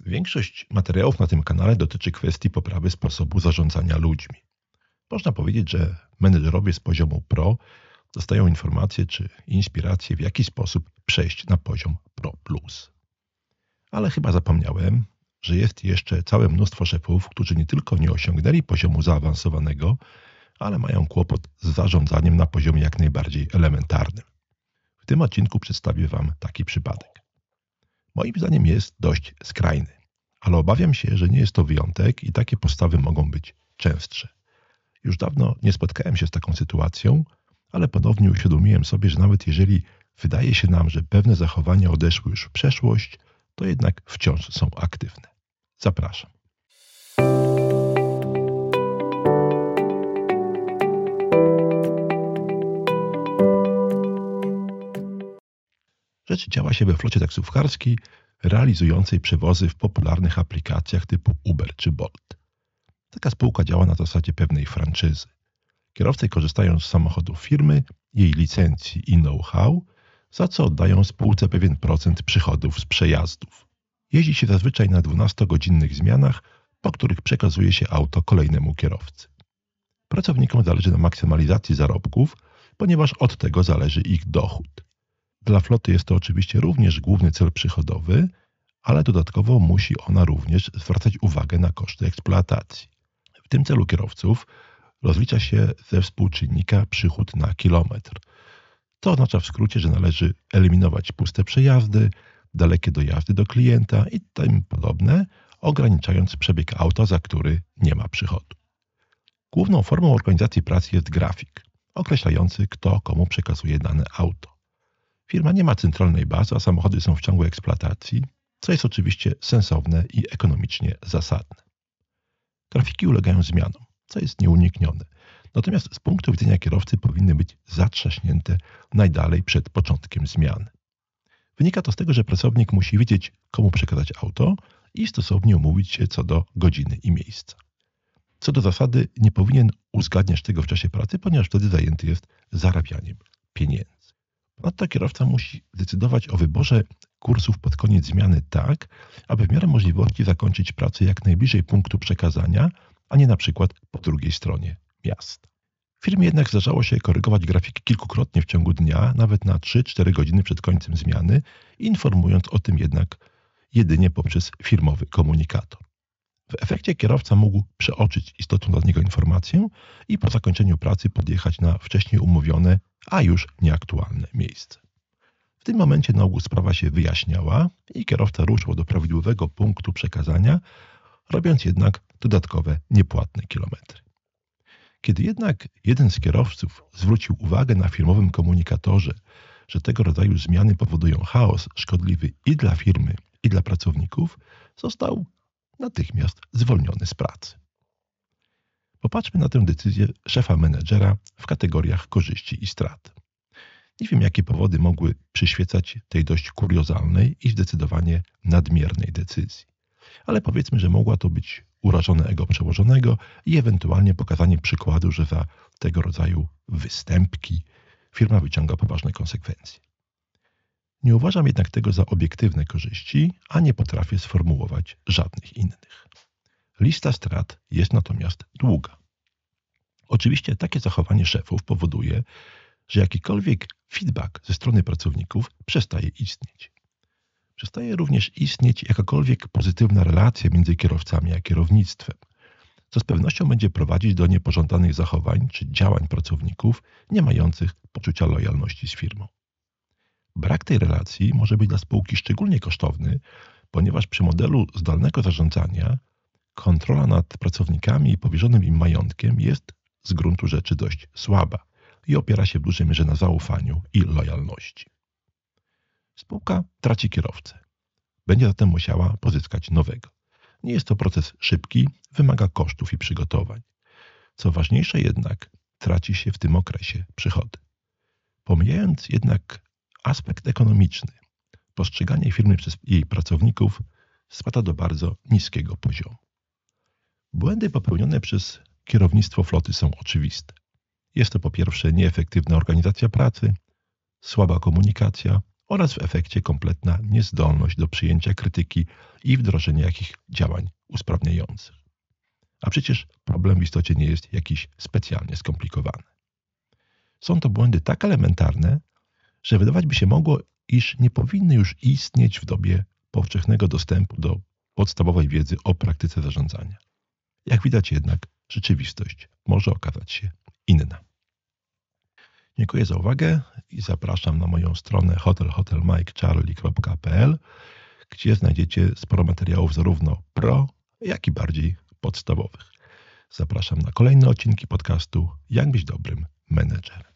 Większość materiałów na tym kanale dotyczy kwestii poprawy sposobu zarządzania ludźmi. Można powiedzieć, że menedżerowie z poziomu pro dostają informacje czy inspiracje, w jaki sposób przejść na poziom Pro Plus. Ale chyba zapomniałem, że jest jeszcze całe mnóstwo szefów, którzy nie tylko nie osiągnęli poziomu zaawansowanego, ale mają kłopot z zarządzaniem na poziomie jak najbardziej elementarnym. W tym odcinku przedstawię Wam taki przypadek. Moim zdaniem jest dość skrajny, ale obawiam się, że nie jest to wyjątek i takie postawy mogą być częstsze. Już dawno nie spotkałem się z taką sytuacją, ale ponownie uświadomiłem sobie, że nawet jeżeli wydaje się nam, że pewne zachowania odeszły już w przeszłość, to jednak wciąż są aktywne. Zapraszam. Rzecz działa się we flocie taksówkarskiej realizującej przewozy w popularnych aplikacjach typu Uber czy Bolt. Taka spółka działa na zasadzie pewnej franczyzy. Kierowcy korzystają z samochodów firmy, jej licencji i know-how, za co oddają spółce pewien procent przychodów z przejazdów. Jeździ się zazwyczaj na 12-godzinnych zmianach, po których przekazuje się auto kolejnemu kierowcy. Pracownikom zależy na maksymalizacji zarobków, ponieważ od tego zależy ich dochód. Dla floty jest to oczywiście również główny cel przychodowy, ale dodatkowo musi ona również zwracać uwagę na koszty eksploatacji. W tym celu kierowców rozlicza się ze współczynnika przychód na kilometr. To oznacza w skrócie, że należy eliminować puste przejazdy, dalekie dojazdy do klienta i tym podobne, ograniczając przebieg auta, za który nie ma przychodu. Główną formą organizacji pracy jest grafik, określający kto komu przekazuje dane auto. Firma nie ma centralnej bazy, a samochody są w ciągłej eksploatacji, co jest oczywiście sensowne i ekonomicznie zasadne. Grafiki ulegają zmianom, co jest nieuniknione. Natomiast z punktu widzenia kierowcy powinny być zatrzaśnięte najdalej przed początkiem zmiany. Wynika to z tego, że pracownik musi wiedzieć, komu przekazać auto i stosownie umówić się co do godziny i miejsca. Co do zasady, nie powinien uzgadniać tego w czasie pracy, ponieważ wtedy zajęty jest zarabianiem pieniędzy. Ponadto kierowca musi decydować o wyborze kursów pod koniec zmiany tak, aby w miarę możliwości zakończyć pracę jak najbliżej punktu przekazania, a nie na przykład po drugiej stronie miasta. W firmie jednak zdarzało się korygować grafiki kilkukrotnie w ciągu dnia, nawet na 3-4 godziny przed końcem zmiany, informując o tym jednak jedynie poprzez firmowy komunikator. W efekcie kierowca mógł przeoczyć istotną dla niego informację i po zakończeniu pracy podjechać na wcześniej umówione, a już nieaktualne miejsce. W tym momencie na ogół sprawa się wyjaśniała i kierowca ruszył do prawidłowego punktu przekazania, robiąc jednak dodatkowe niepłatne kilometry. Kiedy jednak jeden z kierowców zwrócił uwagę na firmowym komunikatorze, że tego rodzaju zmiany powodują chaos szkodliwy i dla firmy, i dla pracowników, został natychmiast zwolniony z pracy. Popatrzmy na tę decyzję szefa menedżera w kategoriach korzyści i strat. Nie wiem, jakie powody mogły przyświecać tej dość kuriozalnej i zdecydowanie nadmiernej decyzji. Ale powiedzmy, że mogła to być urażone ego przełożonego i ewentualnie pokazanie przykładu, że za tego rodzaju występki firma wyciąga poważne konsekwencje. Nie uważam jednak tego za obiektywne korzyści, a nie potrafię sformułować żadnych innych. Lista strat jest natomiast długa. Oczywiście takie zachowanie szefów powoduje, że jakikolwiek feedback ze strony pracowników przestaje istnieć. Przestaje również istnieć jakakolwiek pozytywna relacja między kierowcami a kierownictwem, co z pewnością będzie prowadzić do niepożądanych zachowań czy działań pracowników nie mających poczucia lojalności z firmą. Brak tej relacji może być dla spółki szczególnie kosztowny, ponieważ przy modelu zdalnego zarządzania kontrola nad pracownikami i powierzonym im majątkiem jest z gruntu rzeczy dość słaba i opiera się w dużej mierze na zaufaniu i lojalności. Spółka traci kierowcę. Będzie zatem musiała pozyskać nowego. Nie jest to proces szybki, wymaga kosztów i przygotowań. Co ważniejsze jednak, traci się w tym okresie przychody. Pomijając jednak aspekt ekonomiczny, postrzeganie firmy przez jej pracowników spada do bardzo niskiego poziomu. Błędy popełnione przez kierownictwo floty są oczywiste. Jest to po pierwsze nieefektywna organizacja pracy, słaba komunikacja oraz w efekcie kompletna niezdolność do przyjęcia krytyki i wdrożenia jakich działań usprawniających. A przecież problem w istocie nie jest jakiś specjalnie skomplikowany. Są to błędy tak elementarne, że wydawać by się mogło, iż nie powinny już istnieć w dobie powszechnego dostępu do podstawowej wiedzy o praktyce zarządzania. Jak widać jednak, rzeczywistość może okazać się inna. Dziękuję za uwagę i zapraszam na moją stronę hotelhotelmikecharlie.pl, gdzie znajdziecie sporo materiałów zarówno pro, jak i bardziej podstawowych. Zapraszam na kolejne odcinki podcastu Jak być dobrym menedżerem.